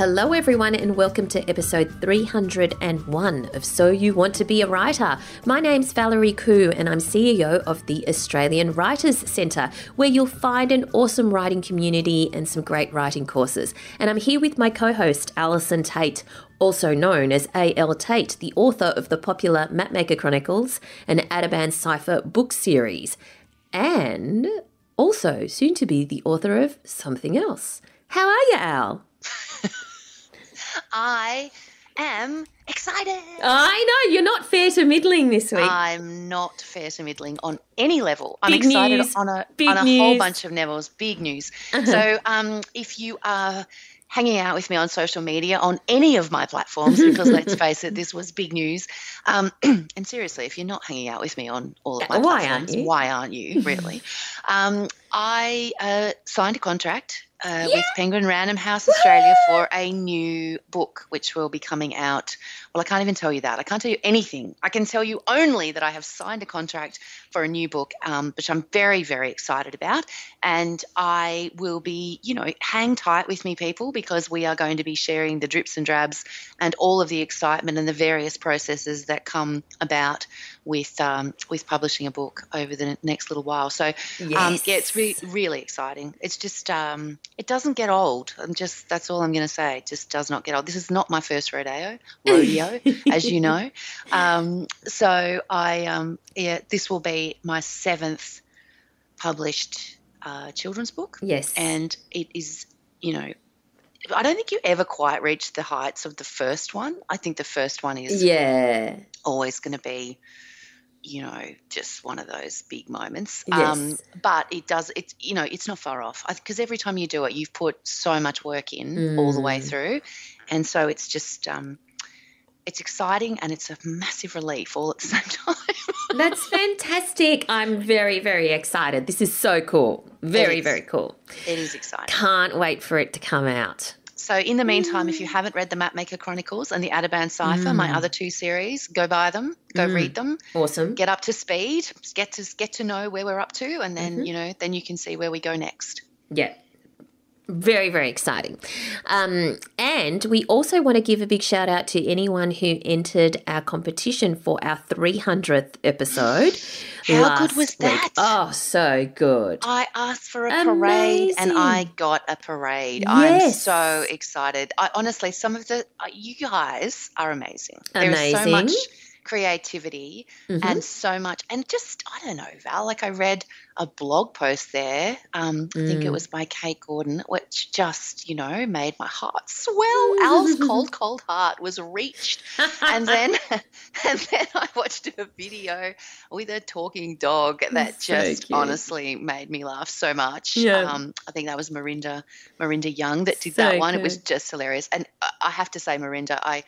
Hello, everyone, and welcome to episode 301 of So You Want to Be a Writer. My name's Valerie Khoo, and I'm CEO of the Australian Writers Centre, where you'll find an awesome writing community and some great writing courses. And I'm here with my co host, Allison Tait, also known as A.L. Tait, the author of the popular Mapmaker Chronicles and Ateban Cipher book series, and also soon to be the author of something else. How are you, Al? I am excited. I know you're not fair to middling this week. I'm not fair to middling on any level. I'm Big excited news. on a on a whole news. Uh-huh. bunch of levels. Big news. So, um, if you are hanging out with me on social media on any of my platforms, because let's face it, this was big news. Um, and seriously, if you're not hanging out with me on all of my Why aren't platforms, why aren't you really? um, I uh, signed a contract uh, with Penguin Random House Australia for a new book, which will be coming out. Well, I can't even tell you that. I can't tell you anything. I can tell you only that I have signed a contract for a new book, um, which I'm very, very excited about. And I will be, you know, hang tight with me, people, because we are going to be sharing the drips and drabs and all of the excitement and the various processes that come about with um, with publishing a book over the next little while. So, um, Yes. yeah, it's re- really exciting. It's just um, it doesn't get old. I'm just that's all I'm going to say. It just does not get old. This is not my first rodeo, rodeo, as you know. Um, so I um, yeah, this will be my seventh published uh, children's book, Yes. and it is you know. I don't think you ever quite reach the heights of the first one. I think the first one is yeah. always going to be you know just one of those big moments Yes. but it does it's you know it's not far off because every time you do it you've put so much work in all the way Mm. through and so it's just um it's exciting and it's a massive relief all at the same time That's fantastic. I'm very, very excited. This is so cool. Very, very cool. it is exciting Can't wait for it to come out. so in the meantime if you haven't read the mapmaker chronicles and the Ateban cipher my Mm. other two series go buy them go Mm. read them Awesome. get up to speed get to get to know where we're up to and then Mhm. you know then you can see where we go next Yeah. Very, very exciting. Um, and we also want to give a big shout out to anyone who entered our competition for our 300th episode. How good was week. that? Oh, so good. I asked for a parade and I got a parade. I'm so excited. I honestly, some of the uh, you guys are amazing. There is so much Amazing. Creativity Mhm. and so much, and just I don't know, Val. Like I read a blog post there. Um, I think it Mm. was by Kate Gordon, which just you know made my heart swell. Al's cold, cold heart was reached and then and then I watched a video with a talking dog that So just cute. honestly made me laugh so much. Yeah. Um, I think that was Marinda Marinda Young that did So that one. It was just hilarious. And I- I have to say, Marinda, I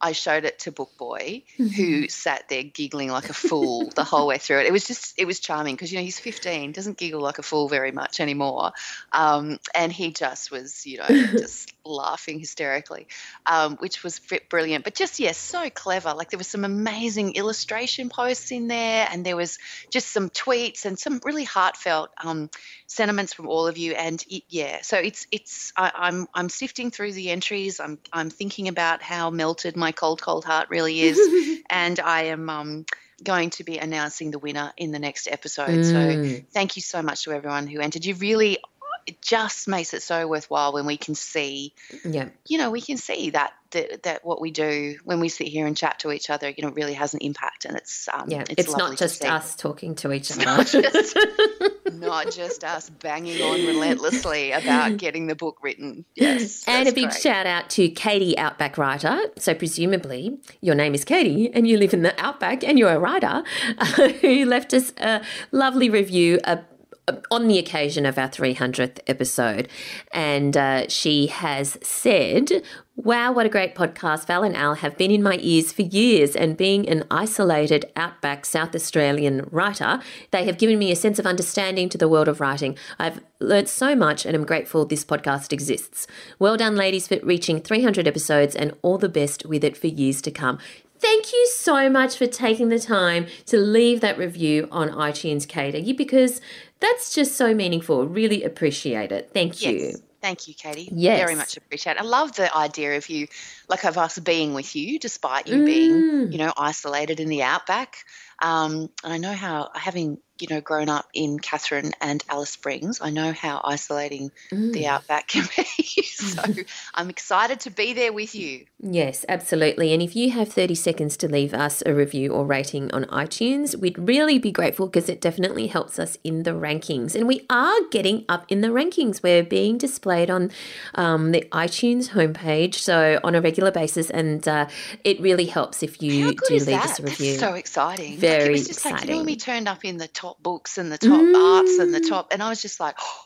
I showed it to Book Boy, Mm-hmm. who sat there giggling like a fool the whole way through it. It was just, it was charming because, you know, he's 15, doesn't giggle like a fool very much anymore. Um, and he just was, you know, just laughing hysterically, um, which was brilliant. But just, yes, so clever. Like there was some amazing illustration posts in there, and there was just some tweets and some really heartfelt um, sentiments from all of you. And it, yeah, so it's, it's, I, I'm, I'm sifting through the entries. I'm, I'm thinking about how melted my cold, cold heart really is and I am um, going to be announcing the winner in the next episode. So Mm. thank you so much to everyone who entered. You really, it just makes it so worthwhile when we can see, yeah. you know, we can see that that, that what we do when we sit here and chat to each other, you know, really has an impact, and it's um, Yeah. it's, It's, not just us talking to each other. not just, not just us banging on relentlessly about getting the book written. Yes, And a big great. shout out to Katie Outback Writer. So, presumably, your name is Katie and you live in the Outback and you're a writer who left us a lovely review uh, on the occasion of our 300th episode. And uh, she has said, Wow, what a great podcast. Val and Al have been in my ears for years, and being an isolated outback South Australian writer, they have given me a sense of understanding to the world of writing. I've learnt so much and I'm grateful this podcast exists. Well done, ladies, for reaching 300 episodes, and all the best with it for years to come. Thank you so much for taking the time to leave that review on iTunes, Katie, because that's just so meaningful. Really appreciate it. Thank you. Yes. Thank you, Katie. Yes. Very much appreciate. It. I love the idea of you, like of us being with you, despite you Mm. being, you know, isolated in the outback. Um, and I know how having, you know, grown up in Katherine and Alice Springs, I know how isolating Mm. the outback can be. so I'm excited to be there with you. Yes, absolutely. And if you have 30 seconds to leave us a review or rating on iTunes, we'd really be grateful because it definitely helps us in the rankings. And we are getting up in the rankings. We're being displayed on um, the iTunes homepage, so on a regular basis. And uh, it really helps if you do leave that? us a review. That's so exciting. Like, Very it was just like, you know, when we turned up in the top books and the top arts and the Mm. top, and I was just like, oh,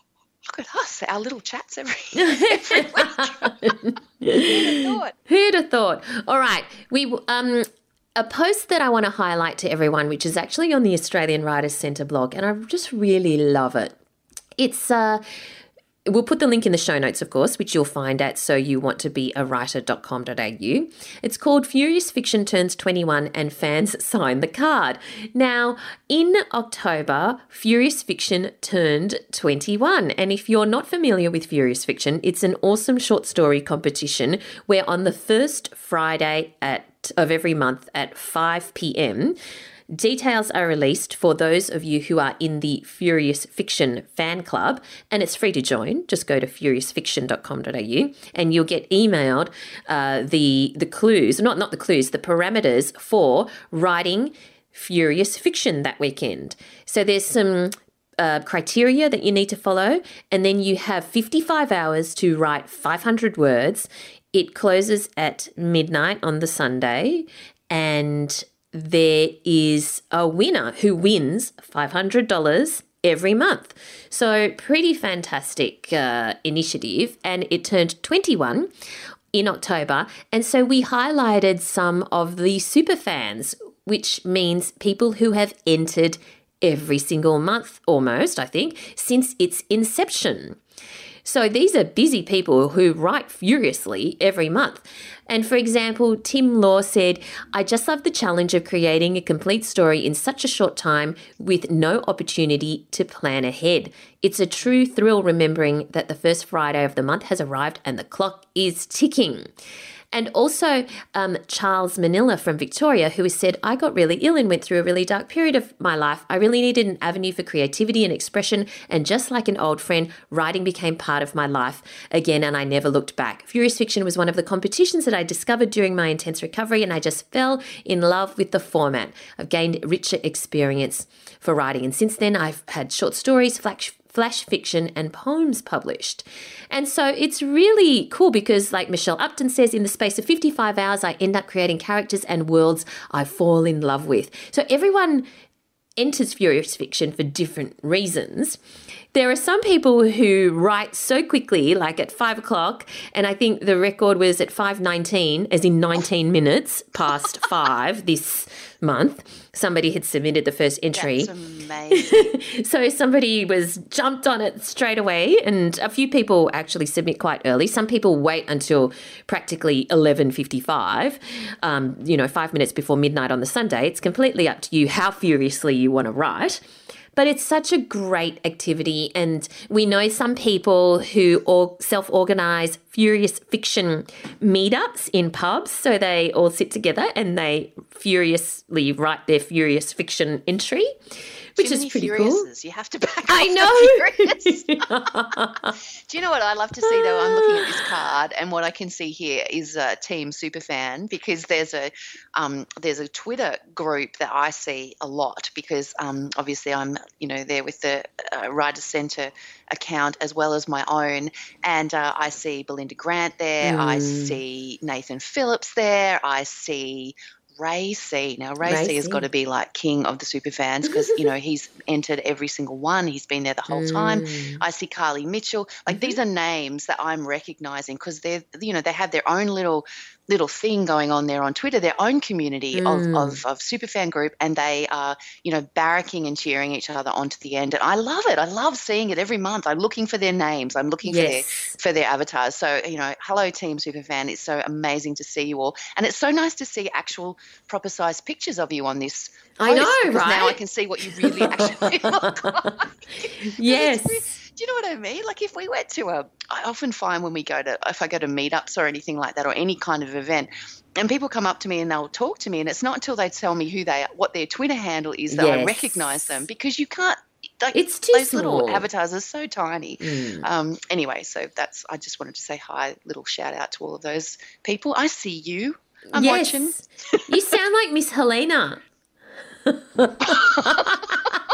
look at us, our little chats every, every week. Who'd have thought? Who'd have thought? All right, we um a post that I want to highlight to everyone, which is actually on the Australian Writers Centre blog, and I just really love it. It's uh We'll put the link in the show notes, of course, which you'll find at so you want to be a writer.com.au. It's called Furious Fiction Turns 21 and Fans Sign the Card. Now, in October, Furious Fiction turned 21. And if you're not familiar with Furious Fiction, it's an awesome short story competition where on the first Friday at of every month at 5 p.m., Details are released for those of you who are in the Furious Fiction fan club, and it's free to join. Just go to furiousfiction.com.au and you'll get emailed uh, the the clues, not not the clues, the parameters for writing Furious Fiction that weekend. So there's some uh, criteria that you need to follow, and then you have 55 hours to write 500 words. It closes at midnight on the Sunday, and there is a winner who wins $500 every month. So, pretty fantastic uh, initiative. And it turned 21 in October. And so, we highlighted some of the super fans, which means people who have entered every single month almost, I think, since its inception. So these are busy people who write furiously every month. And for example, Tim Law said, I just love the challenge of creating a complete story in such a short time with no opportunity to plan ahead. It's a true thrill remembering that the first Friday of the month has arrived and the clock is ticking. And also, um, Charles Manila from Victoria, who has said, I got really ill and went through a really dark period of my life. I really needed an avenue for creativity and expression. And just like an old friend, writing became part of my life again, and I never looked back. Furious Fiction was one of the competitions that I discovered during my intense recovery, and I just fell in love with the format. I've gained richer experience for writing. And since then, I've had short stories, flash flash fiction and poems published. And so it's really cool because, like Michelle Upton says, in the space of 55 hours, I end up creating characters and worlds I fall in love with. So everyone enters furious fiction for different reasons. There are some people who write so quickly, like at five o'clock, and I think the record was at five nineteen, as in nineteen minutes past five this month. Somebody had submitted the first entry. That's amazing. So somebody was jumped on it straight away, and a few people actually submit quite early. Some people wait until practically eleven fifty-five, um, you know, five minutes before midnight on the Sunday. It's completely up to you how furiously you want to write. But it's such a great activity, and we know some people who or self-organize furious fiction meetups in pubs. So they all sit together and they furiously write their furious fiction entry, which is pretty cool. You have to back I know. Do you know what I love to see though? I'm looking at this card, and what I can see here is a Team Superfan because there's a um, there's a Twitter group that I see a lot because um, obviously I'm you know there with the uh, Writers Centre account as well as my own, and uh, I see Belinda Grant there, I Mm. see Nathan Phillips there, I see. Ray C. Now, Ray, Ray C has got to be like king of the super fans because, you know, he's entered every single one. He's been there the whole time. Mm. I see Carly Mitchell. Like these are names that I'm recognizing because they're, you know, they have their own little little thing going on there on Twitter, their own community Mm. of, of, of superfan group, and they are, you know, barracking and cheering each other onto the end. And I love it. I love seeing it every month. I'm looking for their names. I'm looking for their for their avatars. So, you know, hello Team Superfan. It's so amazing to see you all. And it's so nice to see actual proper sized pictures of you on this. I know, because Now I can see what you really actually look like. Yes. Do you know what I mean? Like if we went to a, I often find when we go to, if I go to meetups or anything like that, or any kind of event, and people come up to me and they'll talk to me, and it's not until they tell me who they, what their Twitter handle is, that I recognize them because you can't. Like, It's too those little avatars are so tiny. Mm. Um, anyway, so that's. I just wanted to say hi, little shout out to all of those people. I see you. I'm yes. watching. you sound like Miss Helena.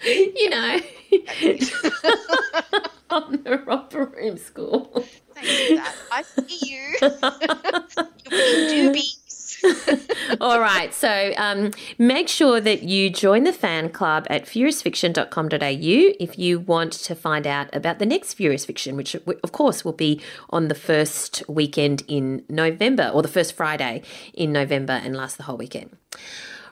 you know, on the romper room school. Thanks for that. I see you. You're being doobies. All right. So um, make sure that you join the fan club at furiousfiction.com.au if you want to find out about the next Furious Fiction, which of course will be on the first weekend in November or the first Friday in November and last the whole weekend.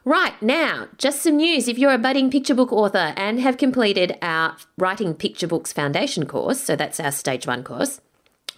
Right, now, just some news. If you're a budding picture book author and have completed our Writing Picture Books Foundation course, so that's our stage one course,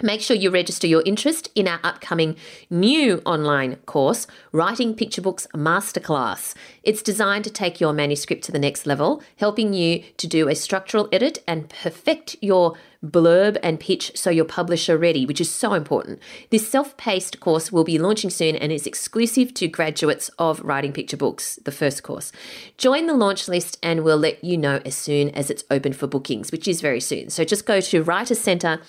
Make sure you register your interest in our upcoming new online course, Writing Picture Books Masterclass. It's designed to take your manuscript to the next level, helping you to do a structural edit and perfect your blurb and pitch so you're publisher ready, which is so important. This self paced course will be launching soon and is exclusive to graduates of Writing Picture Books, the first course. Join the launch list and we'll let you know as soon as it's open for bookings, which is very soon. So just go to Writer Centre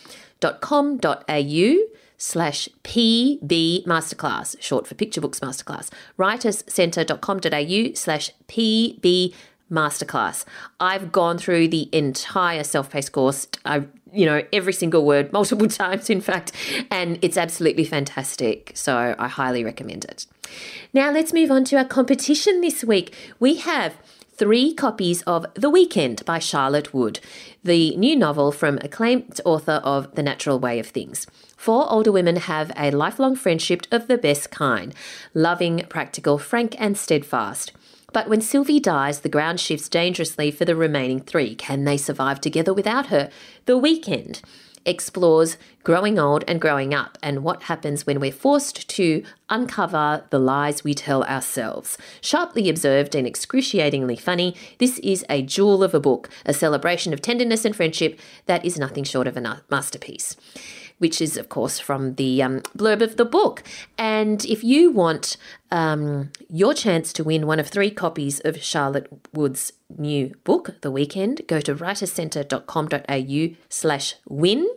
writerscentre.com.au slash PB Masterclass, short for Picture Books Masterclass. Writerscentre.com.au slash PB Masterclass. I've gone through the entire self-paced course. I, you know, every single word, multiple times, in fact, and it's absolutely fantastic. So I highly recommend it. Now let's move on to our competition this week. We have three copies of The Weekend by Charlotte Wood, the new novel from acclaimed author of The Natural Way of Things. Four older women have a lifelong friendship of the best kind loving, practical, frank, and steadfast. But when Sylvie dies, the ground shifts dangerously for the remaining three. Can they survive together without her? The Weekend explores growing old and growing up and what happens when we're forced to uncover the lies we tell ourselves. Sharply observed and excruciatingly funny, this is a jewel of a book, a celebration of tenderness and friendship that is nothing short of a masterpiece. Which is, of course, from the um, blurb of the book. And if you want um, your chance to win one of three copies of Charlotte Wood's new book, The Weekend, go to writercentre.com.au slash win.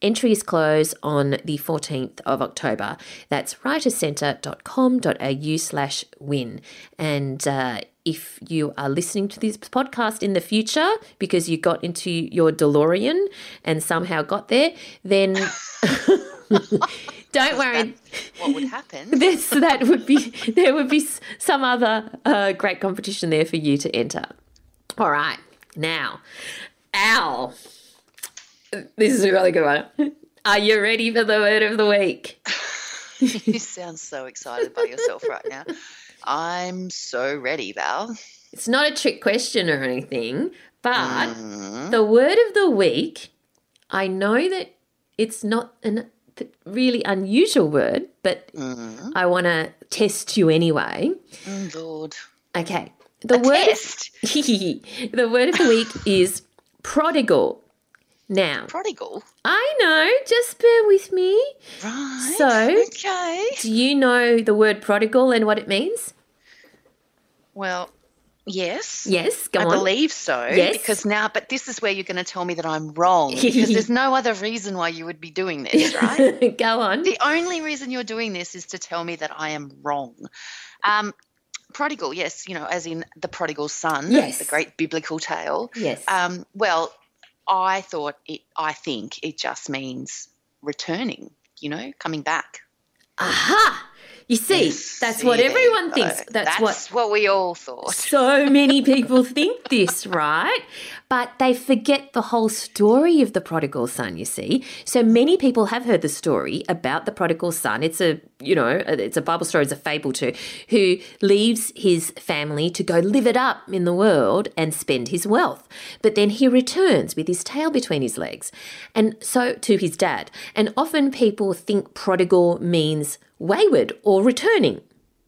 Entries close on the 14th of October. That's writercentre.com.au slash win. And uh, if you are listening to this podcast in the future because you got into your DeLorean and somehow got there, then don't worry. What would happen? This that would be there would be some other uh, great competition there for you to enter. All right, now, Al, this is a really good one. Are you ready for the word of the week? you sound so excited by yourself right now. I'm so ready, Val. It's not a trick question or anything, but Mm, the word of the week. I know that it's not a really unusual word, but mm, I want to test you anyway. mm, Lord. Okay, the A word. test. the word of the week is prodigal. Now, Prodigal. I know, just bear with me. Right. So- Okay. Do you know the word prodigal and what it means? Well, yes. Yes, go I on. believe so. Yes. Because now, but this is where you're going to tell me that I'm wrong. Because there's no other reason why you would be doing this, right? go on. the only reason you're doing this is to tell me that I am wrong. Um, prodigal, yes, you know, as in the prodigal son, Yes. the great biblical tale. Yes. Um, well, I thought it, I think it just means returning, you know, coming back. Aha! You see, Yes, that's what everyone thinks. go. That's, what That's what we all thought. so many people think this, right? But they forget the whole story of the prodigal son, you see. So many people have heard the story about the prodigal son. It's a, you know, it's a Bible story, it's a fable too, who leaves his family to go live it up in the world and spend his wealth. But then he returns with his tail between his legs. And so to his dad. And often people think prodigal means wayward or returning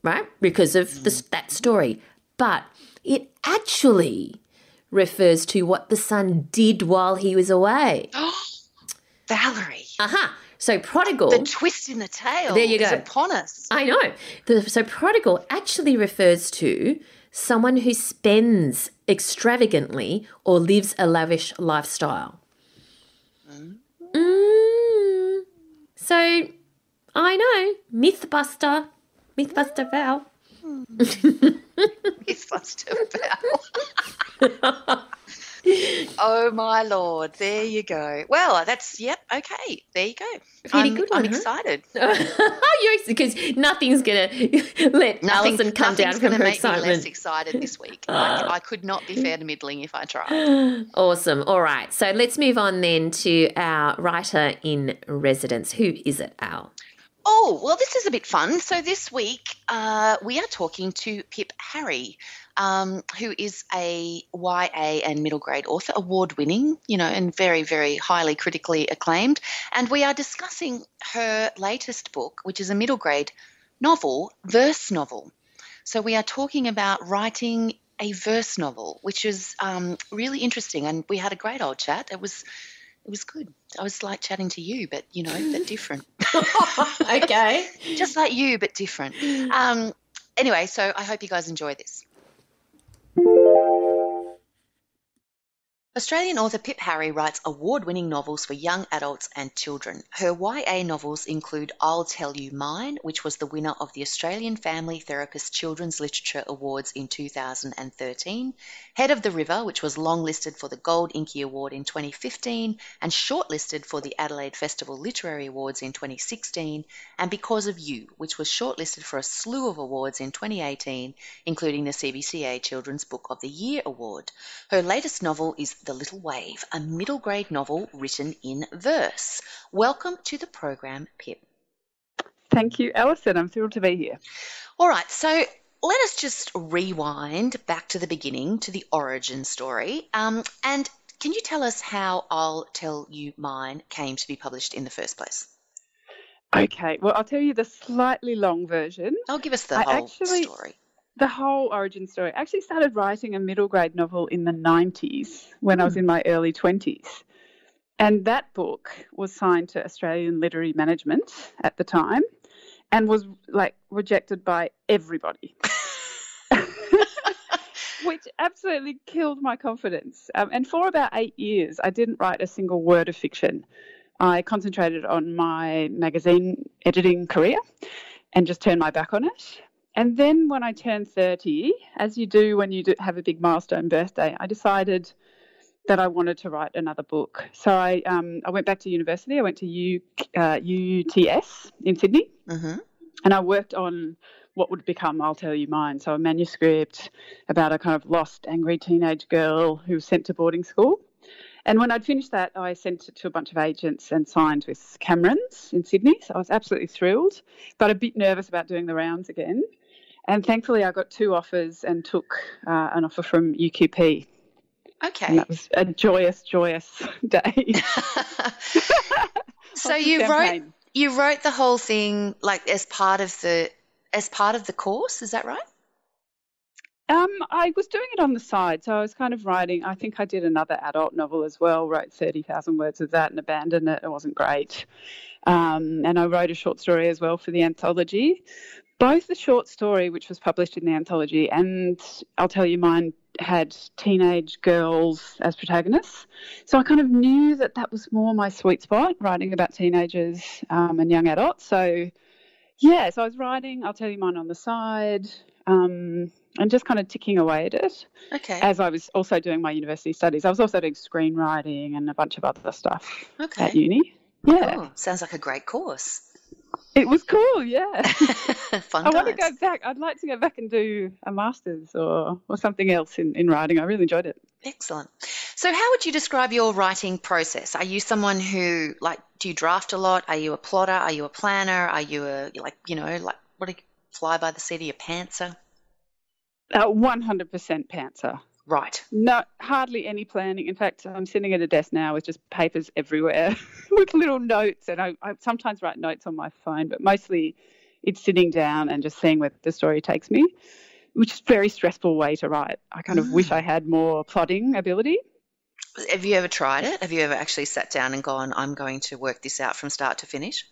right? Because of this, mm. that story. But it actually refers to what the son did while he was away. Valerie. Aha. So prodigal. The twist in the tale. There you is go. upon us. I know. The, so prodigal actually refers to someone who spends extravagantly or lives a lavish lifestyle. Mm. mm. So I know. Mythbuster. Mythbuster Val. Mythbuster Val. oh my lord! There you go. Well, that's yep. Okay, there you go. Pretty I'm, good I'm one, huh? excited. Oh, you're because nothing's gonna let Nothing, Allison come down from her me less excitement. excited this week. I, I could not be fair to middling if I tried. Awesome. All right. So let's move on then to our writer in residence. Who is it, Al? Oh, well, this is a bit fun. So this week uh, we are talking to Pip Harry, um, who is a YA and middle grade author, award winning, you know, and very, very highly critically acclaimed. And we are discussing her latest book, which is a middle grade novel, verse novel. So we are talking about writing a verse novel, which is um, really interesting. And we had a great old chat. It was. It was good. I was like chatting to you, but you know, but different. okay. just like you, but different. Um, anyway, so I hope you guys enjoy this. Australian author Pip Harry writes award winning novels for young adults and children. Her YA novels include I'll Tell You Mine, which was the winner of the Australian Family Therapist Children's Literature Awards in 2013, Head of the River, which was longlisted for the Gold Inky Award in 2015 and shortlisted for the Adelaide Festival Literary Awards in 2016, and Because of You, which was shortlisted for a slew of awards in 2018, including the CBCA Children's Book of the Year Award. Her latest novel is The Little Wave, a middle grade novel written in verse. Welcome to the program, Pip. Thank you, Allison. I'm thrilled to be here. All right, so let us just rewind back to the beginning, to the origin story. Um, and can you tell us how I'll Tell You Mine came to be published in the first place? Okay, well, I'll tell you the slightly long version. I'll give us the I whole actually- story. The whole origin story. I actually started writing a middle grade novel in the 90s when I was in my early 20s. And that book was signed to Australian Literary Management at the time and was like rejected by everybody. Which absolutely killed my confidence. Um, and for about eight years, I didn't write a single word of fiction. I concentrated on my magazine editing career and just turned my back on it. And then when I turned 30, as you do when you do have a big milestone birthday, I decided that I wanted to write another book. So I, um, I went back to university. I went to U, uh, UTS in Sydney hmm and I worked on what would become I'll Tell You Mine. So a manuscript about a kind of lost, angry teenage girl who was sent to boarding school. And when I'd finished that, I sent it to a bunch of agents and signed with Cameron's in Sydney. So I was absolutely thrilled, but a bit nervous about doing the rounds again. And thankfully, I got two offers and took uh, an offer from UQP. And Okay. that was a joyous, joyous day. so you wrote you wrote the whole thing like as part of the as part of the course, is that right? Um, I was doing it on the side, so I was kind of writing. I think I did another adult novel as well. Wrote thirty thousand words of that and abandoned it. It wasn't great. Um, and I wrote a short story as well for the anthology. Both the short story, which was published in the anthology, and I'll tell you mine, had teenage girls as protagonists. So I kind of knew that that was more my sweet spot, writing about teenagers um, and young adults. So yeah, so I was writing. I'll tell you mine on the side. Um, and just kind of ticking away at it Okay. as I was also doing my university studies. I was also doing screenwriting and a bunch of other stuff at uni. Yeah, Cool. Sounds like a great course. It was cool. Yeah, Fun I want to go back. I'd like to go back and do a master's or or something else in in writing. I really enjoyed it. Excellent. So, how would you describe your writing process? Are you someone who, like, do you draft a lot? Are you a plotter? Are you a planner? Are you a, like, you know, like, what do you fly by the seat of your pantser? Uh, One hundred percent pantser. Right. No, hardly any planning. In fact, I'm sitting at a desk now with just papers everywhere with little notes, and I, I sometimes write notes on my phone, but mostly it's sitting down and just seeing where the story takes me. which is a very stressful way to write. I kind of wish Mm. I had more plotting ability. Have you ever tried it? Have you ever actually sat down and gone, I'm going to work this out from start to finish?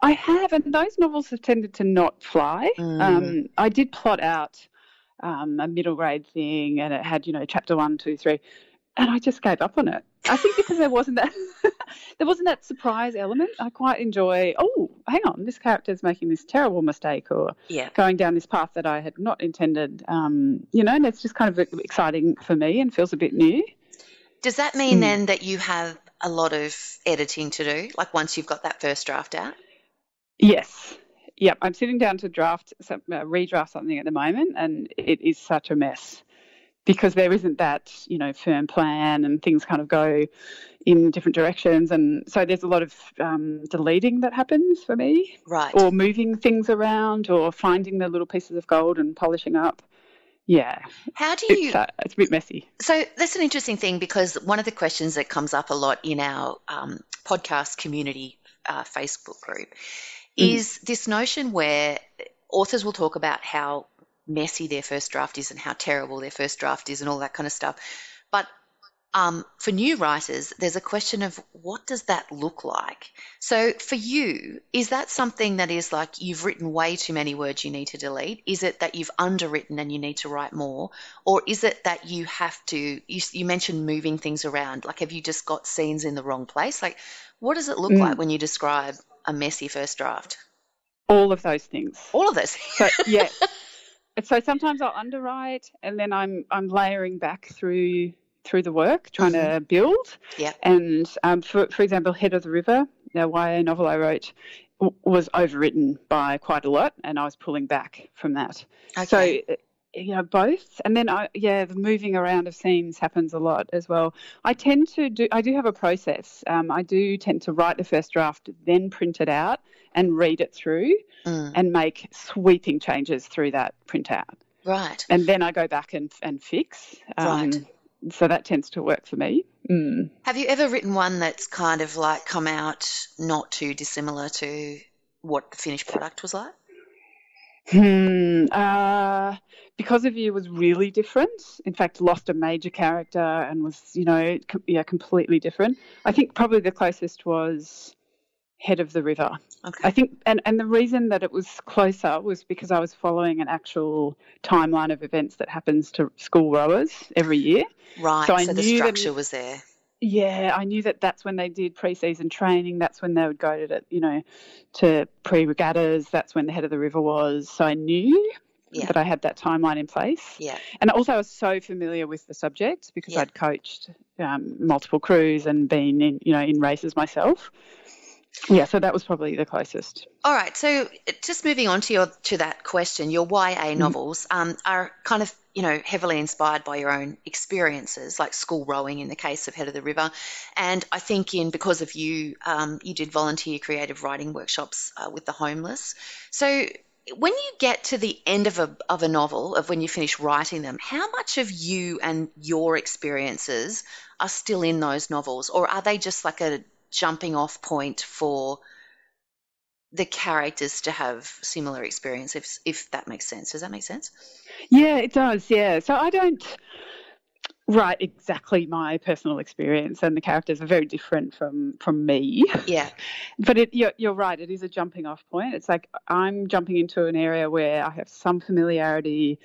I have, and those novels have tended to not fly. Mm. Um, I did plot out um, a middle grade thing, and it had, you know, chapter one, two, three, and I just gave up on it. I think because there wasn't that there wasn't that surprise element. I quite enjoy. Oh, hang on, this character's making this terrible mistake, or Yeah. going down this path that I had not intended. Um, you know, and it's just kind of exciting for me and feels a bit new. Does that mean Mm. then that you have a lot of editing to do? Like once you've got that first draft out? Yes. Yep. I'm sitting down to draft, some, uh, redraft something at the moment, and it is such a mess because there isn't that, you know, firm plan and things kind of go in different directions. And so there's a lot of um, deleting that happens for me, Right. or moving things around, or finding the little pieces of gold and polishing up. Yeah. How do It's, you uh, it's a bit messy. So that's an interesting thing because one of the questions that comes up a lot in our um, podcast community uh, Facebook group Mm. is this notion where authors will talk about how messy their first draft is and how terrible their first draft is and all that kind of stuff. But um, for new writers, there's a question of what does that look like? So for you, is that something that is like you've written way too many words you need to delete? Is it that you've underwritten and you need to write more? Or is it that you have to, you, you mentioned moving things around, like have you just got scenes in the wrong place? Like what does it look Mm. like when you describe a messy first draft? All of those things. All of those. So yeah. So sometimes I'll underwrite and then I'm I'm layering back through through the work, trying to build. Yeah. And um, for for example, Head of the River, the YA novel I wrote, w- was overwritten by quite a lot, and I was pulling back from that. Okay. So you know both, and then I yeah, the moving around of scenes happens a lot as well. I tend to do I do have a process. Um, I do tend to write the first draft, then print it out and read it through Mm, and make sweeping changes through that printout. right. And then I go back and, and fix. Um, Right. So that tends to work for me. Mm. Have you ever written one that's kind of like come out not too dissimilar to what the finished product was like? Hmm. Uh, because of you was really different. In fact, lost a major character and was, you know, com- yeah, completely different. I think probably the closest was Head of the River. Okay. I think, and, and the reason that it was closer was because I was following an actual timeline of events that happens to school rowers every year. right. so So, I the knew that- structure was there. Yeah, I knew that that's when they did pre-season training. That's when they would go to, the, you know, to pre-regattas. That's when the head of the river was. So I knew Yeah. that I had that timeline in place. Yeah. And also, I was so familiar with the subject because Yeah. I'd coached um, multiple crews and been in, you know, in races myself. Yeah, so that was probably the closest. All right. So just moving on to your to that question, your YA Mm-hmm. novels um, are kind of you know heavily inspired by your own experiences, like school rowing in the case of Head of the River, and I think in because of you, um, you did volunteer creative writing workshops uh, with the homeless. So when you get to the end of a of a novel, of when you finish writing them, how much of you and your experiences are still in those novels, or are they just like a jumping off point for the characters to have similar experience if if that makes sense does that make sense Yeah, it does. Yeah. So I don't write exactly my personal experience, and the characters are very different from from me. yeah But it, you're, you're right. It is a jumping off point. It's like I'm jumping into an area where I have some familiarity,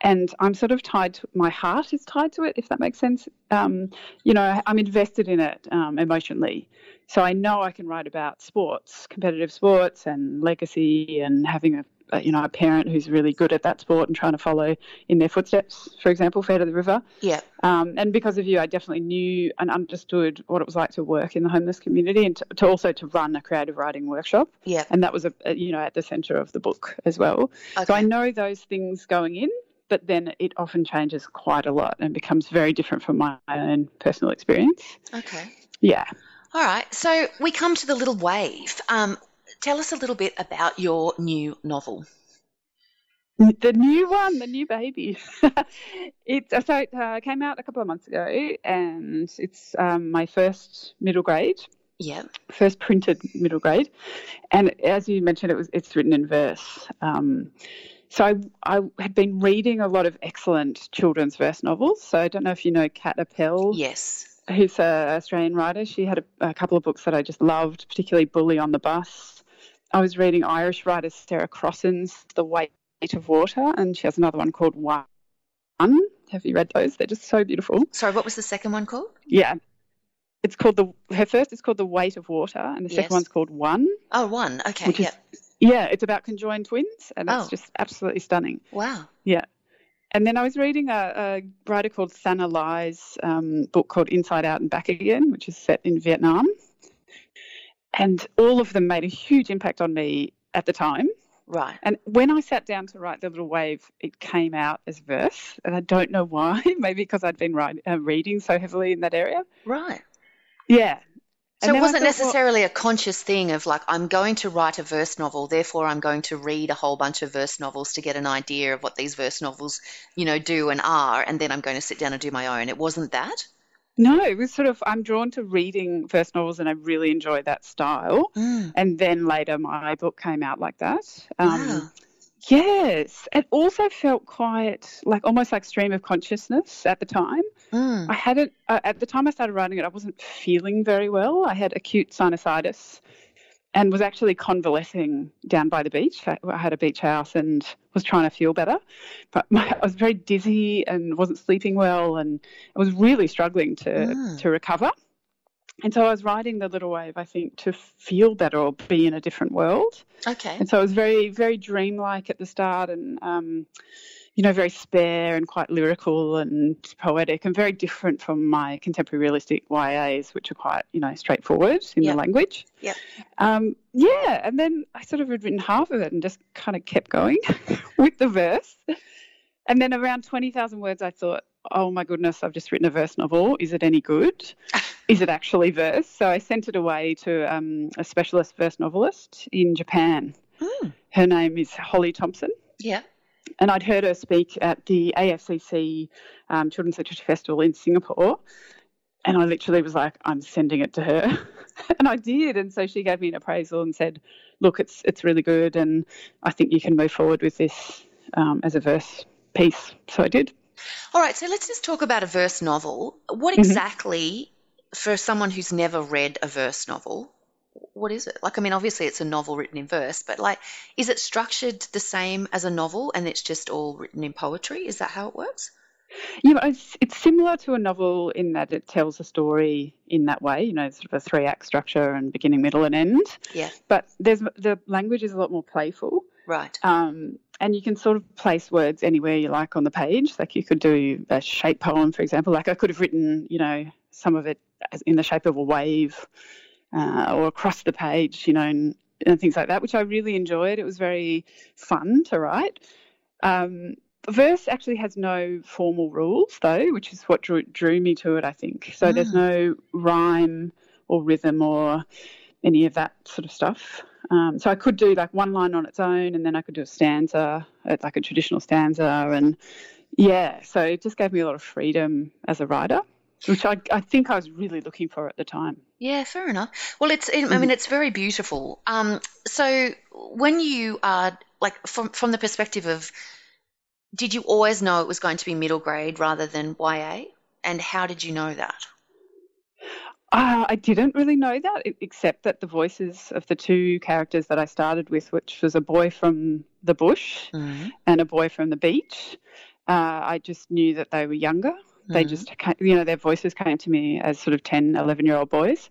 and I'm sort of tied. To, my heart is tied to it, if that makes sense. Um, you know, I'm invested in it um, emotionally, so I know I can write about sports, competitive sports, and legacy, and having a, you know a parent who's really good at that sport and trying to follow in their footsteps. For example, Fair to the River. yeah Um, and because of you, I definitely knew and understood what it was like to work in the homeless community and to, to also to run a creative writing workshop. yeah And that was, a, a, you know, at the centre of the book as well. okay. So I know those things going in, but then it often changes quite a lot and becomes very different from my own personal experience. okay Yeah. all right so we come to the little wave um tell us a little bit about your new novel The new one, the new baby. it so it uh, came out a couple of months ago, and it's um, my first middle grade. yeah first printed middle grade, and as you mentioned, it was it's written in verse. Um, so I, I had been reading a lot of excellent children's verse novels. So I don't know if you know Kat Apel. Yes. Who's an Australian writer. She had a, a couple of books that I just loved, particularly Bully on the Bus. I was reading Irish writer Sarah Crossan's The Weight of Water, and she has another one called One. Have you read those? They're just so beautiful. Sorry, what was the second one called? Yeah. It's called the her first is called The Weight of Water, and the second one's called One. Oh, one. Okay. Which is- Yeah, it's about conjoined twins, and that's Oh. just absolutely stunning. Wow. Yeah. And then I was reading a, a writer called Thanhha Lai's um, book called Inside Out and Back Again, which is set in Vietnam. And all of them made a huge impact on me at the time. Right. And when I sat down to write The Little Wave, it came out as verse. And I don't know why. Maybe because I'd been write, uh, reading so heavily in that area. Right. Yeah. So And it wasn't thought, well- necessarily a conscious thing of like, I'm going to write a verse novel, therefore I'm going to read a whole bunch of verse novels to get an idea of what these verse novels, you know, do and are, and then I'm going to sit down and do my own. It wasn't that. No, it was sort of, I'm drawn to reading verse novels and I really enjoy that style. Mm. And then later my book came out like that. Um, Wow. Yes. It also felt quite like almost like stream of consciousness at the time. Mm. I hadn't, uh, at the time I started writing it, I wasn't feeling very well. I had acute sinusitis and was actually convalescing down by the beach. I, had a beach house and was trying to feel better. But my, I was very dizzy and wasn't sleeping well and I was really struggling to, Mm. to recover. And so I was writing The Little Wave, I think, to feel better or be in a different world. Okay. And so it was very, very dreamlike at the start and, um, you know, very spare and quite lyrical and poetic and very different from my contemporary realistic YAs, which are quite, you know, straightforward in Yep. the language. Yeah. Um, yeah. And then I sort of had written half of it and just kind of kept going with the verse. And then around 20,000 words, I thought, oh my goodness, I've just written a verse novel. Is it any good? Is it actually verse? So I sent it away to um, a specialist verse novelist in Japan. Mm. Her name is Holly Thompson. Yeah. And I'd heard her speak at the AFCC um, Children's Literature Festival in Singapore. And I literally was like, I'm sending it to her. and I did. And so she gave me an appraisal and said, look, it's, it's really good. And I think you can move forward with this um, as a verse piece. So I did. All right. So let's just talk about a verse novel. What Mhm. exactly, for someone who's never read a verse novel, what is it? Like, I mean, obviously it's a novel written in verse, but like, is it structured the same as a novel and it's just all written in poetry? Is that how it works? Yeah, but it's, it's similar to a novel in that it tells a story in that way, you know, sort of a three act structure and beginning, middle, and end. Yeah. But there's the language is a lot more playful. Right. Um, and you can sort of place words anywhere you like on the page. Like you could do a shape poem, for example. Like I could have written, you know, some of it in the shape of a wave uh, or across the page, you know, and, and things like that, which I really enjoyed. It was very fun to write. Um, verse actually has no formal rules, though, which is what drew, drew me to it, I think. So there's Mm. no rhyme or rhythm or any of that sort of stuff. Um, so I could do like one line on its own, and then I could do a stanza, uh, like a traditional stanza, and yeah. So it just gave me a lot of freedom as a writer, which I, I think I was really looking for at the time. Yeah, fair enough. Well, it's I mean it's very beautiful. Um, so when you are like from from the perspective of, did you always know it was going to be middle grade rather than YA, and how did you know that? Uh, I didn't really know that, except that the voices of the two characters that I started with, which was a boy from the bush Mm-hmm. and a boy from the beach, uh, I just knew that they were younger. They Mhm. just, you know, their voices came to me as sort of 10, 11 year old boys.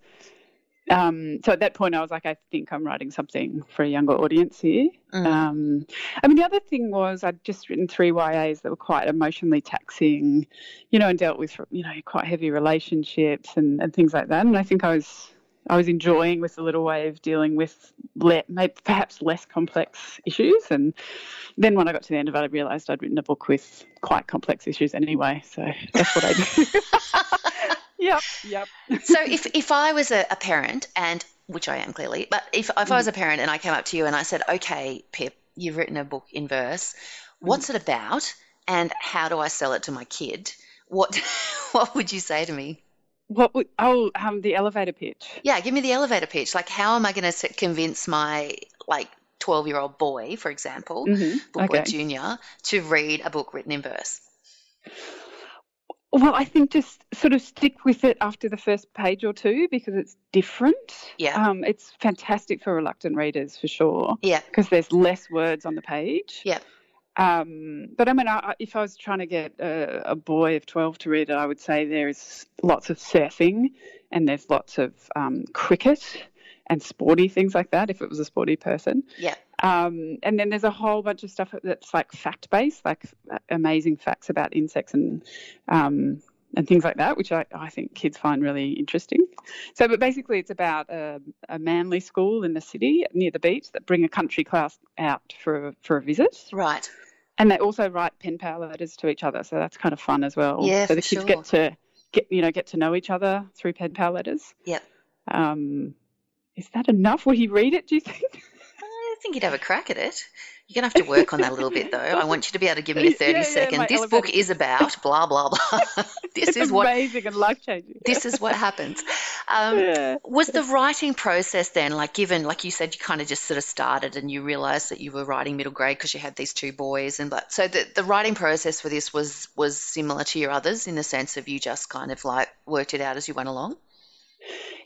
Um, so at that point, I was like, I think I'm writing something for a younger audience here. Mm. Um, I mean, the other thing was I'd just written three YAs that were quite emotionally taxing, you know, and dealt with, you know, quite heavy relationships and, and things like that. And I think I was I was enjoying with the little way of dealing with le- maybe perhaps less complex issues. And then when I got to the end of it, I realised I'd written a book with quite complex issues anyway. So that's what I did. yep, yep. so if if I was a, a parent and which I am clearly, but if if I was a parent and I came up to you and I said, "Okay, Pip, you've written a book in verse. What's it about, and how do I sell it to my kid?" What what would you say to me? What would, oh, um, the elevator pitch. Yeah, give me the elevator pitch. Like, how am I going to convince my like 12 year old boy, for example, Mhm. book boy Okay. junior, to read a book written in verse? Well, I think just sort of stick with it after the first page or two because it's different. Yeah. Um, it's fantastic for reluctant readers for sure Yeah. because there's less words on the page. Yeah. Um, but I mean, I, if I was trying to get a, a boy of 12 to read it, I would say there's lots of surfing and there's lots of um, cricket and sporty things like that if it was a sporty person. Yeah. Um, and then there's a whole bunch of stuff that's like fact based, like uh, amazing facts about insects and um, and things like that, which I, I think kids find really interesting. So, but basically, it's about a, a Manly school in the city near the beach that bring a country class out for a, for a visit, Right. and they also write pen pal letters to each other. So that's kind of fun as well. Yeah, so the kids sure. get to get you know get to know each other through pen pal letters. Yep. Um, is that enough? Will he read it? Do you think? I think you'd have a crack at it. You're going to have to work on that a little bit, though. I want you to be able to give me a Yeah, 30 yeah, second. This book is about blah, blah, blah. this it's is what. amazing and life changing. This is what happens. Um, yeah. Was the writing process then, like given, like you said, you kind of just sort of started and you realized that you were writing middle grade because you had these two boys, and but so the, the writing process for this was was similar to your others in the sense of you just kind of like worked it out as you went along.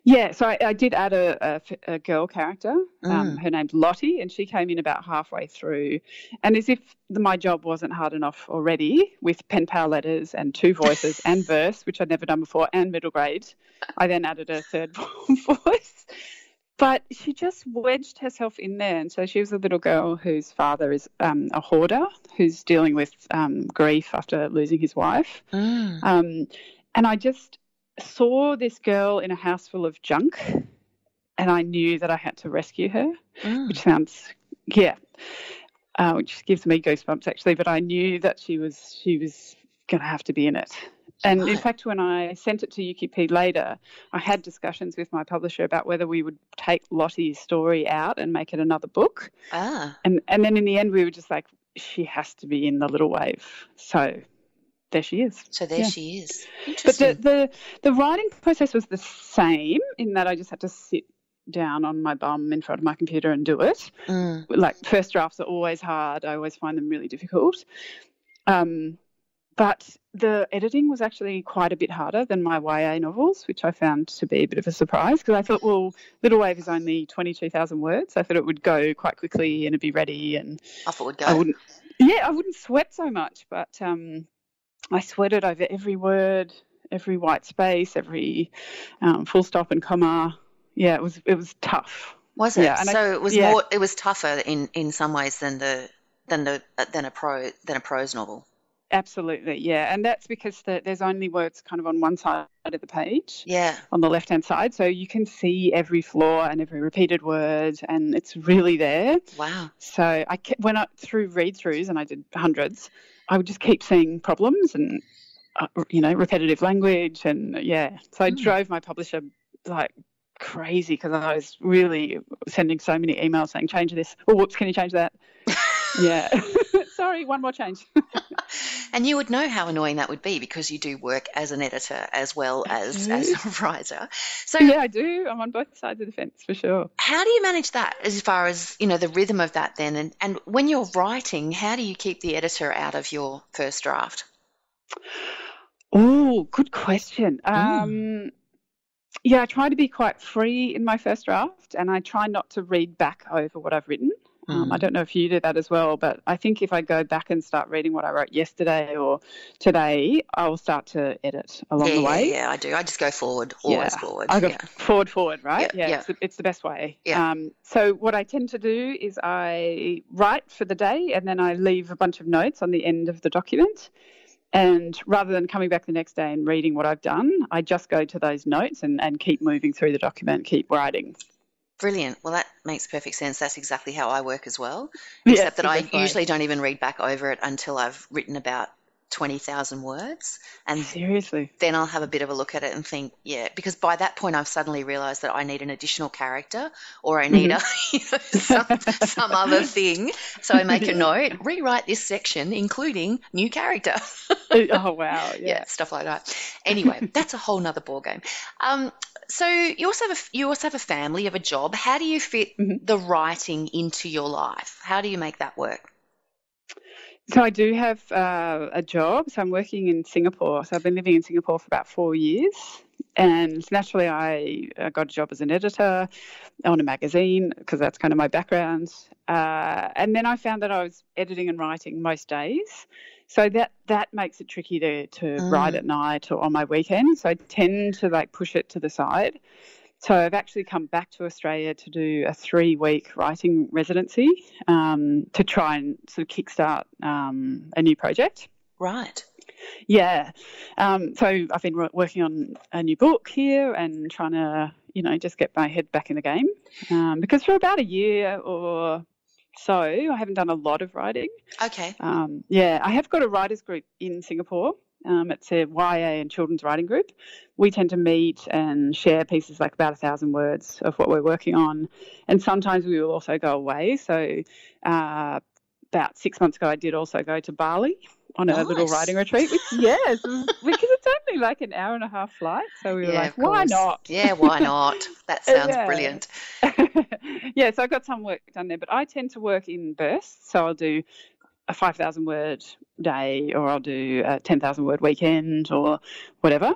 Yeah, so I, I did add a girl character. Mm. Um, her name's Lottie, and she came in about halfway through. And as if the, my job wasn't hard enough already, with pen pal letters and two voices and verse, which I'd never done before, and middle grade, I then added a third voice. But she just wedged herself in there. And so she was a little girl whose father is um, a hoarder who's dealing with um, grief after losing his wife. Mm. Um, and I just saw this girl in a house full of junk, and I knew that I had to rescue her, Mm. which sounds, yeah, uh, which gives me goosebumps actually. But I knew that she was she was going to have to be in it. And in fact, when I sent it to UQP later, I had discussions with my publisher about whether we would take Lottie's story out and make it another book. Ah, And and then in the end, we were just like, she has to be in the little wave. So there she is. so there Yeah. she is. But Interesting. the, the the writing process was the same in that I just had to sit down on my bum in front of my computer and do it. Mm. Like first drafts are always hard. I always find them really difficult. Um, but the editing was actually quite a bit harder than my YA novels, which I found to be a bit of a surprise because I thought, well, Little Wave is only 22,000 words. I thought it would go quite quickly and it'd be ready and Off it would go. I wouldn't. Yeah, I wouldn't sweat so much, but um, I sweated over every word, every white space, every um, full stop and comma. Yeah, it was it was tough. Was it? Yeah, and I- so it was yeah. more. It was tougher in in some ways than the than the than a pro than a prose novel. Absolutely, yeah, and that's because the, there's only words kind of on one side of the page, Yeah. on the left hand side, so you can see every flaw and every repeated word, and it's really there. Wow. So I kept, when I through read throughs, and I did hundreds, I would just keep seeing problems and uh, you know repetitive language, and yeah. So I Hmm. drove my publisher like crazy because I was really sending so many emails saying change this. Oh, whoops, can you change that? yeah. Sorry, one more change. And you would know how annoying that would be because you do work as an editor as well as as a writer. So yeah, I do. I'm on both sides of the fence for sure. how do you manage that as far as you know the rhythm of that then and, and when you're writing how do you keep the editor out of your first draft Oh, good question. Mm. Um, yeah, I try to be quite free in my first draft, and I try not to read back over what I've written. Um, Mm. I don't know if you do that as well, but I think if I go back and start reading what I wrote yesterday or today, I will start to edit along yeah, the way. yeah i do i just go forward always forward I go yeah. forward, forward, right? Yeah, Yeah, yeah. It's, the, it's the best way. Yeah. Um, so what I tend to do is I write for the day, and then I leave a bunch of notes on the end of the document. And rather than coming back the next day and reading what I've done, I just go to those notes and, and keep moving through the document, keep writing. Brilliant. Well, that makes perfect sense. That's exactly how I work as well. Except that I usually don't even read back over it until I've written about 20,000 words. And Seriously. then I'll have a bit of a look at it and think, yeah, because by that point I've suddenly realized that I need an additional character or I need a, you know, some, some other thing. So I make a note, rewrite this section, including new character. oh wow. yeah, Yeah. stuff like that. Anyway, that's a whole nother ball game. Um, so you also have a, you also have a family, you have a job. How do you fit Mhm. the writing into your life? How do you make that work? So I do have uh, a job. So I'm working in Singapore. So I've been living in Singapore for about four years. And naturally, I got a job as an editor on a magazine because that's kind of my background. Uh, and then I found that I was editing and writing most days. So that that makes it tricky to, to write Mm. at night or on my weekends. So I tend to like push it to the side. So I've actually come back to Australia to do a three-week writing residency um, to try and sort of kickstart um, a new project. Right. Yeah. Um, so I've been wo- working on a new book here and trying to, you know, just get my head back in the game. Um, because for about a year or so, I haven't done a lot of writing. Okay. Um, yeah, I have got a writers group in Singapore. Um, it's a YA and children's writing group. We tend to meet and share pieces like about a thousand words of what we're working on, and sometimes we will also go away. So, uh, about six months ago, I did also go to Bali on a little writing retreat. Which, yes, because it's only like an hour and a half flight, so we were Yeah, like, why not? Yeah, why not? That sounds Yeah. brilliant. yeah, so I got some work done there, but I tend to work in bursts. So I'll do a 5,000 word day or I'll do a 10,000 word weekend or whatever.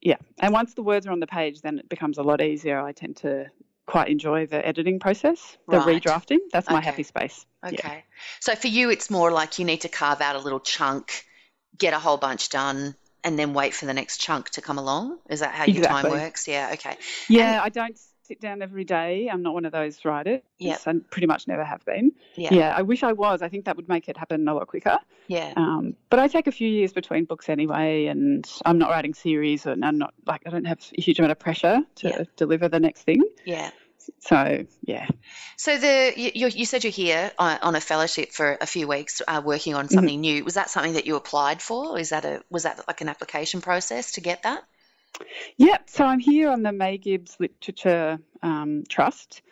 Yeah. And once the words are on the page, then it becomes a lot easier. I tend to quite enjoy the editing process, the Right. redrafting. That's my Okay. happy space. Yeah. Okay. So for you, it's more like you need to carve out a little chunk, get a whole bunch done, and then wait for the next chunk to come along. Is that how your time works? Yeah. Okay. Yeah, I don't sit down every day. I'm not one of those writers. Yes. I pretty much never have been. Yeah. Yeah, I wish I was. I think that would make it happen a lot quicker. Yeah. Um, but I take a few years between books anyway, and I'm not writing series, and I'm not like I don't have a huge amount of pressure to Yeah. deliver the next thing. Yeah. So yeah, So the you, you said you're here on, a fellowship for a few weeks, uh, working on something new. Was that something that you applied for? Is that a was that like an application process to get that? Yep. So I'm here on the May Gibbs Literature um, Trust.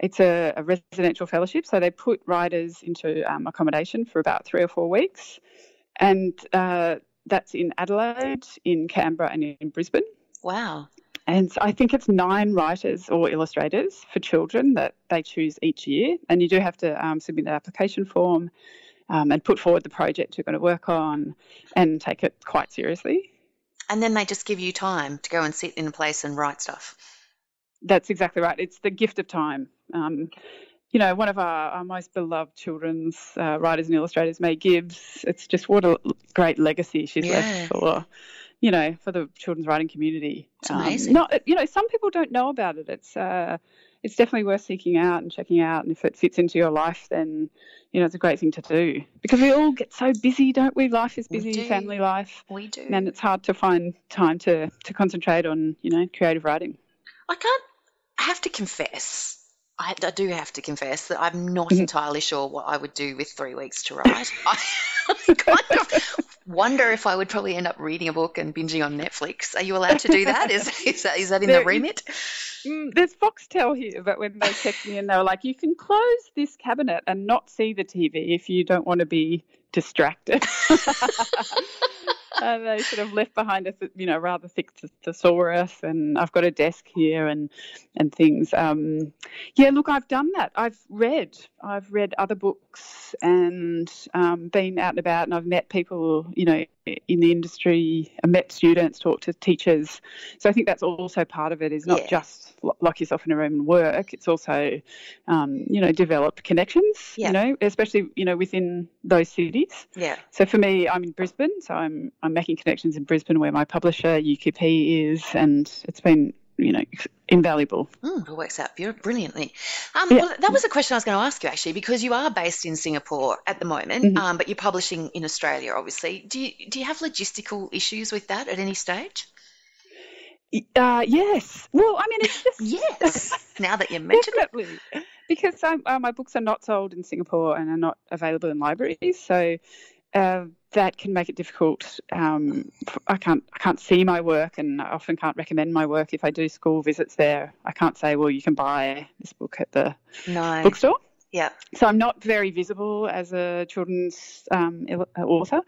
It's a, a residential fellowship, so they put writers into um, accommodation for about three or four weeks, and uh, that's in Adelaide, in Canberra, and in Brisbane. Wow. And I think it's nine writers or illustrators for children that they choose each year. And you do have to um, submit an application form um, and put forward the project you're going to work on and take it quite seriously. And then they just give you time to go and sit in a place and write stuff. That's exactly right. It's the gift of time. Um, you know, one of our, our most beloved children's uh, writers and illustrators, May Gibbs, it's just what a great legacy she's Yeah. left for, you know, for the children's writing community. It's amazing. not, you know, some people don't know about it. It's, uh, it's definitely worth seeking out and checking out. And if it fits into your life, then, you know, it's a great thing to do. Because we all get so busy, don't we? Life is busy, family life. We do. And it's hard to find time to, to concentrate on, you know, creative writing. I can't. I have to confess. I, I do have to confess that I'm not Mhm. entirely sure what I would do with three weeks to write. I, I kind of wonder if I would probably end up reading a book and binging on Netflix. Are you allowed to do that? Is, is that is that in the remit? Mm, there's Foxtel here, but when they checked me in, they were like, you can close this cabinet and not see the TV if you don't want to be distracted. and they sort of left behind a, you know, rather thick thesaurus, and I've got a desk here and and things. Um, yeah, look, I've done that. I've read. I've read other books and um, been out and about, and I've met people, you know, in the industry. I met students, talked to teachers. So I think that's also part of it. Is not Yeah. just lo- lock yourself in a room and work. It's also, um, you know, develop connections. Yeah. You know, especially you know within those cities. Yeah. So for me, I'm in Brisbane, so I'm I'm making connections in Brisbane where my publisher UQP is, and it's been you know invaluable. Mm, it works out beau- brilliantly. Um, Yeah. well, that was a question I was going to ask you actually, because you are based in Singapore at the moment, Mhm. um, but you're publishing in Australia, obviously. Do you do you have logistical issues with that at any stage? Uh, yes. Well, I mean, it's just Yes. now that you mention it. Because um, uh, my books are not sold in Singapore and are not available in libraries. So uh, that can make it difficult. Um, I can't I can't see my work, and I often can't recommend my work if I do school visits there. I can't say, well, you can buy this book at the no. bookstore. Yeah. So I'm not very visible as a children's um, author,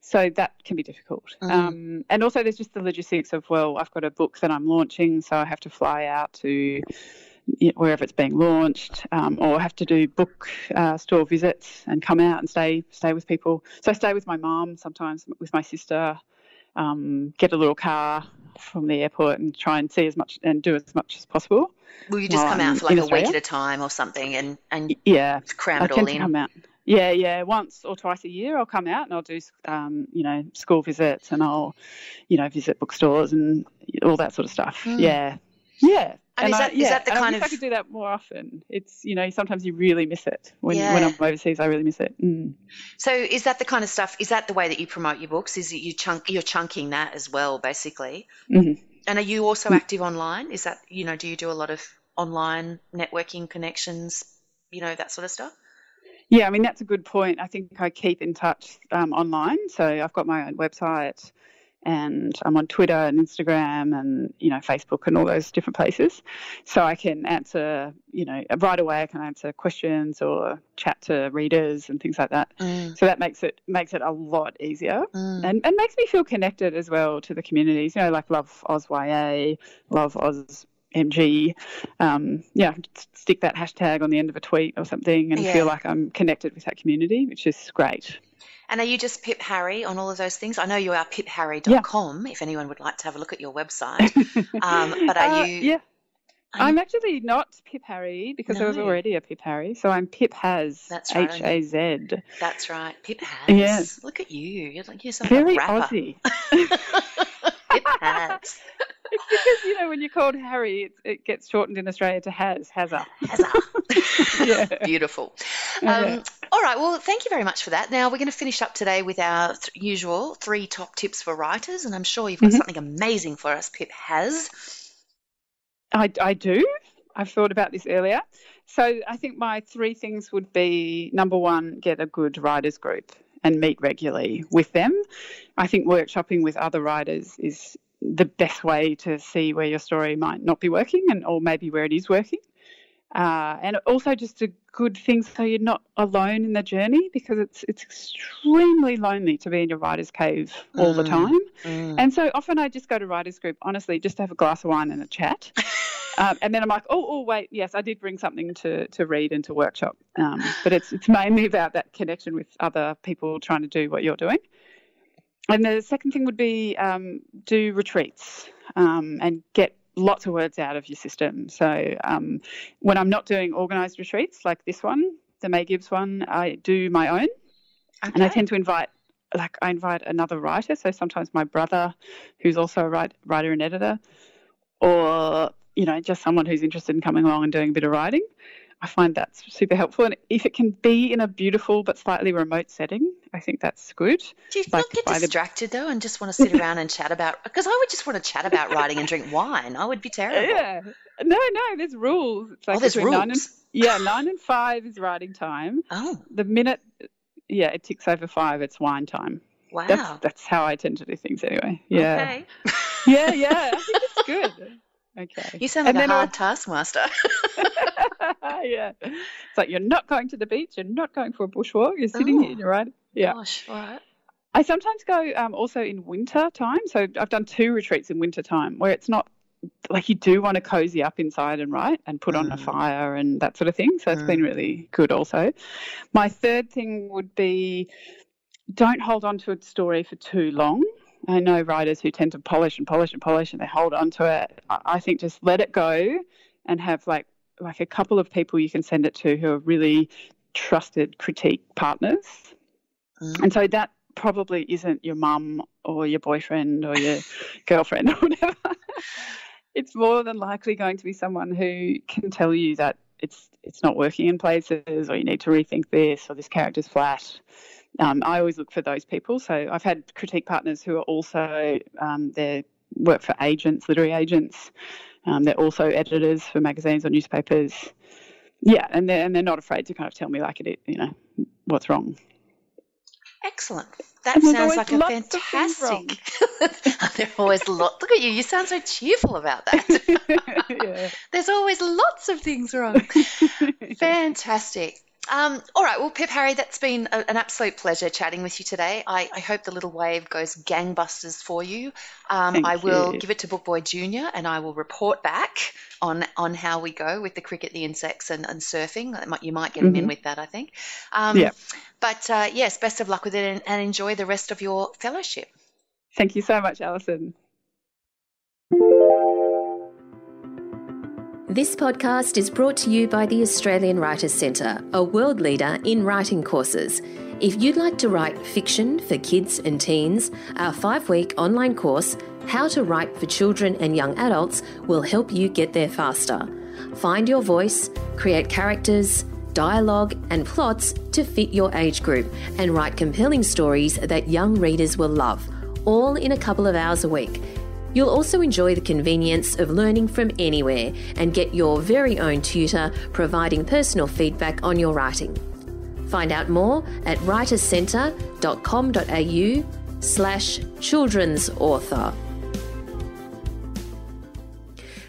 so that can be difficult. Mm. Um, and also, there's just the logistics of well, I've got a book that I'm launching, so I have to fly out to wherever it's being launched, um, or have to do book uh, store visits and come out and stay stay with people. So I stay with my mom sometimes, with my sister, um, get a little car from the airport and try and see as much and do as much as possible. Will you just come out for like a Australia. week at a time or something and and yeah, cram it I all in? come out. Yeah, yeah. Once or twice a year, I'll come out and I'll do, um, you know, school visits and I'll, you know, visit bookstores and all that sort of stuff. Mm. Yeah, yeah. And, and is, that, I, yeah, is that the kind I of? I could do that more often. It's you know sometimes you really miss it when yeah. when I'm overseas. I really miss it. Mm. So is that the kind of stuff? Is that the way that you promote your books? Is it you chunk you're chunking that as well, basically? Mm-hmm. And are you also active online? Is that you know do you do a lot of online networking connections? You know that sort of stuff. Yeah, I mean that's a good point. I think I keep in touch um, online. So I've got my own website and I'm on Twitter and Instagram and you know Facebook and all those different places. So I can answer, you know, right away. I can answer questions or chat to readers and things like that. Mm. So that makes it makes it a lot easier mm. and and makes me feel connected as well to the communities. You know, like Love Oz YA, Love Oz MG. Um, yeah, stick that hashtag on the end of a tweet or something and yeah. feel like I'm connected with that community, which is great. And are you just Pip Harry on all of those things? I know you are pipharry.com yeah. if anyone would like to have a look at your website. Um, but are uh, you. Yeah. I'm actually not Pip Harry because no. there was already a Pip Harry. So I'm Pip Haz. That's right. H A Z. That's right. Pip Haz. Yes. Look at you. You're like you're some Very rapper. Aussie. Pip Haz. It's because you know when you're called Harry, it, it gets shortened in Australia to Haz, Hazza. Hazza. yeah. Beautiful. Um, Yeah. All right. Well, thank you very much for that. Now we're going to finish up today with our th- usual three top tips for writers, and I'm sure you've got Mhm. something amazing for us. Pip has. I, I do. I've thought about this earlier. So I think my three things would be number one, get a good writers group and meet regularly with them. I think workshopping with other writers is the best way to see where your story might not be working and or maybe where it is working. Uh, and also just a good thing so you're not alone in the journey because it's it's extremely lonely to be in your writer's cave all the Mm. time. Mm. And so often I just go to writers group, honestly, just to have a glass of wine and a chat. um, and then I'm like, oh, oh, wait, yes, I did bring something to, to read and to workshop. Um, but it's it's mainly about that connection with other people trying to do what you're doing. And the second thing would be um, do retreats um, and get lots of words out of your system. So um, when I'm not doing organised retreats like this one, the May Gibbs one, I do my own. And I tend to invite, like, I invite another writer. So sometimes my brother, who's also a write, writer and editor, or, you know, just someone who's interested in coming along and doing a bit of writing. I find that's super helpful. And if it can be in a beautiful but slightly remote setting, I think that's good. Do you Like not get by the- distracted though, and just want to sit around and chat about? Because I would just want to chat about writing and drink wine. I would be terrible. Yeah. No, no, there's rules. It's oh, like oh, there's between Nine and, rules. yeah, nine and five is writing time. Oh, The minute, yeah, it ticks over five, it's wine time. wow. That's that's how I tend to do things anyway. Yeah. Okay. Yeah, yeah. I think it's good. Okay. You sound like And a then hard taskmaster. yeah. It's like you're not going to the beach, you're not going for a bushwalk, you're sitting Oh. here, you're right. Yeah. Gosh, right. I sometimes go um, also in winter time. So I've done two retreats in winter time where it's not like you do want to cozy up inside and write and put on a Mm. fire and that sort of thing. So it's been really good also. My third thing would be don't hold on to a story for too long. I know writers who tend to polish and polish and polish and they hold on to it. I think just let it go and have like like a couple of people you can send it to who are really trusted critique partners. Mm. And so that probably isn't your mum or your boyfriend or your girlfriend or whatever. it's more than likely going to be someone who can tell you that it's it's not working in places or you need to rethink this or this character's flat. Um, I always look for those people. So I've had critique partners who are also um, they work for agents, literary agents. Um, they're also editors for magazines or newspapers. Yeah, and they're and they're not afraid to kind of tell me like it, you know, what's wrong. Excellent. That sounds like a fantastic. there are always lots. Look at you. You sound so cheerful about that. yeah. There's always lots of things wrong. fantastic. Um, all right, well, Pip Harry, that's been a, an absolute pleasure chatting with you today. I, I, hope the little wave goes gangbusters for you. Um, I will you. give it to Bookboy Junior, and I will report back on on how we go with the cricket, the insects, and, and surfing. You might get mm-hmm. him in with that, I think. Um, yeah. But uh, yes, best of luck with it, and, and enjoy the rest of your fellowship. Thank you so much, Allison. This podcast is brought to you by the Australian Writers Centre, a world leader in writing courses. If you'd like to write fiction for kids and teens, our five week online course, How to Write for Children and Young Adults, will help you get there faster. Find your voice, create characters, dialogue, and plots to fit your age group, and write compelling stories that young readers will love, all in a couple of hours a week. You'll also enjoy the convenience of learning from anywhere and get your very own tutor providing personal feedback on your writing. Find out more at writerscentre.com.au slash children's author.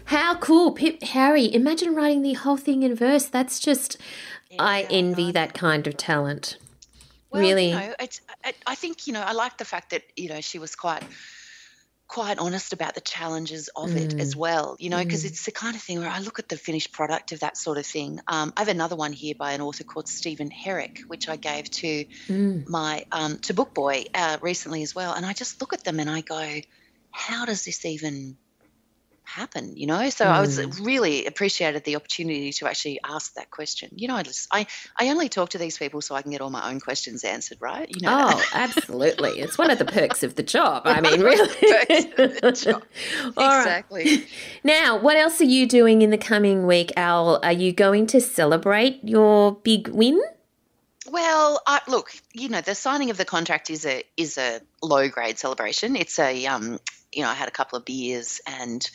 How cool, Pip Harry. Imagine writing the whole thing in verse. That's just, yeah, I envy that kind of talent. Well, really. You know, I, I think, you know, I like the fact that, you know, she was quite quite honest about the challenges of mm. it as mm. well, you know, because mm. it's the kind of thing where I look at the finished product of that sort of thing. Um, I have another one here by an author called Steven Herrick, which I gave to mm. my um, to Book Boy uh, recently as well, and I just look at them and I go, how does this even happen you know so mm. i was mm. really appreciated the opportunity to actually ask that question you know i just i i only talk to these people so i can get all my own questions answered right you know oh absolutely it's one of the perks of the job i mean really job. exactly right. now what else are you doing in the coming week al are you going to celebrate your big win well, I, look, you know, the signing of the contract is a is a low grade celebration. It's a um, you know, I had a couple of beers and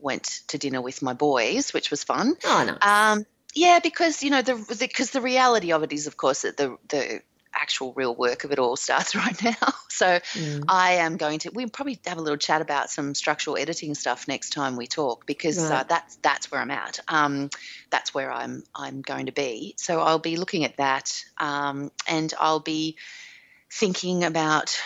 went to dinner with my boys, which was fun. Oh, nice. Um, yeah, because you know the because the, the, reality of it is, of course, that the the actual real work of it all starts right now. So mm. I am going to. We'll probably have a little chat about some structural editing stuff next time we talk because uh, right. uh, that's that's where I'm at. Um, that's where I'm I'm going to be. So I'll be looking at that, um, and I'll be thinking about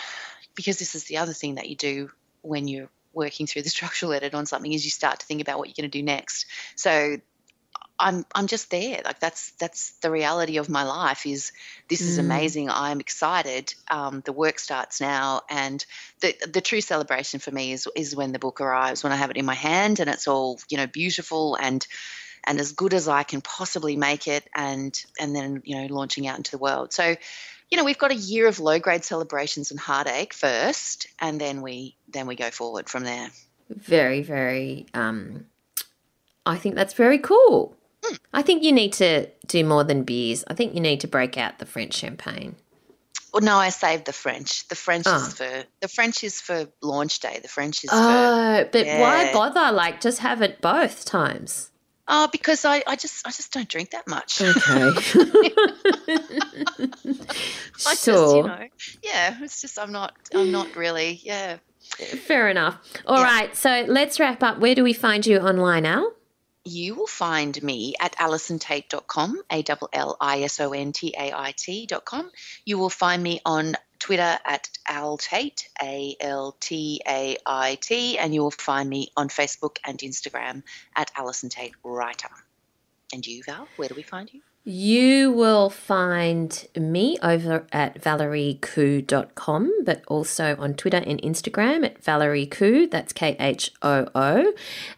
because this is the other thing that you do when you're working through the structural edit on something is you start to think about what you're going to do next. So I'm I'm just there. Like that's that's the reality of my life. Is this is mm. amazing? I'm excited. Um, the work starts now, and the the true celebration for me is is when the book arrives, when I have it in my hand, and it's all you know beautiful and and as good as I can possibly make it, and and then you know launching out into the world. So you know, we've got a year of low grade celebrations and heartache first, and then we then we go forward from there. Very, very. Um, I think that's very cool. I think you need to do more than beers. I think you need to break out the French champagne. Well, no, I saved the French. The French oh. is ah. for the French is for launch day. The French is. Oh, for, but yeah. why bother? Like, just have it both times. Oh, because I, I just I just don't drink that much. Okay. I sure. Just, you know, yeah, it's just I'm not I'm not really yeah. Fair enough. All yeah. right, so let's wrap up. Where do we find you online, Al? You will find me at allisontait.com, A L L I S O N T A I T.com. You will find me on Twitter at Al Tait, A L T A I T, and you will find me on Facebook and Instagram at Allison Tait Writer. And you, Val, where do we find you? You will find me over at valeriekhoo.com, but also on Twitter and Instagram at Valerie That's K H O O.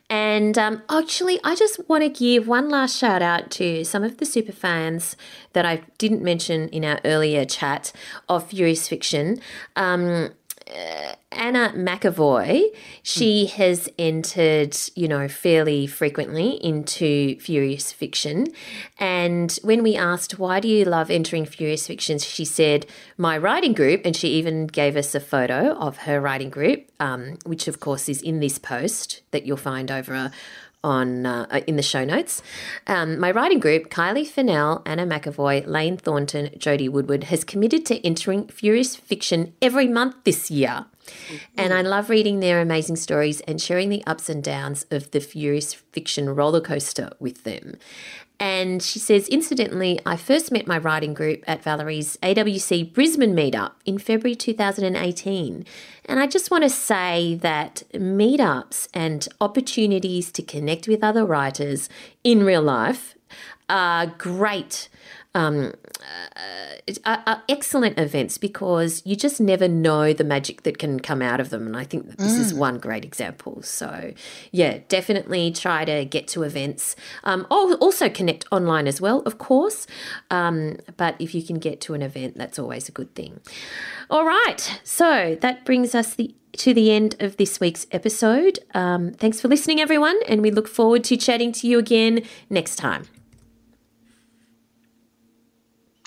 And um, actually, I just want to give one last shout out to some of the super fans that I didn't mention in our earlier chat of Furious Fiction. Um, uh, Anna McAvoy, she mm. has entered, you know, fairly frequently into Furious Fiction. And when we asked, why do you love entering Furious Fiction? She said, my writing group. And she even gave us a photo of her writing group, um, which of course is in this post that you'll find over on uh, in the show notes. Um, my writing group, Kylie Fennell, Anna McAvoy, Lane Thornton, Jodie Woodward, has committed to entering Furious Fiction every month this year. And I love reading their amazing stories and sharing the ups and downs of the Furious Fiction roller coaster with them. And she says, incidentally, I first met my writing group at Valerie's AWC Brisbane meetup in February 2018. And I just want to say that meetups and opportunities to connect with other writers in real life are great um, uh, are, are, excellent events because you just never know the magic that can come out of them. And I think that this mm. is one great example. So, yeah, definitely try to get to events. Um, also connect online as well, of course. Um, but if you can get to an event, that's always a good thing. All right. So that brings us the to the end of this week's episode. Um, thanks for listening, everyone, and we look forward to chatting to you again next time.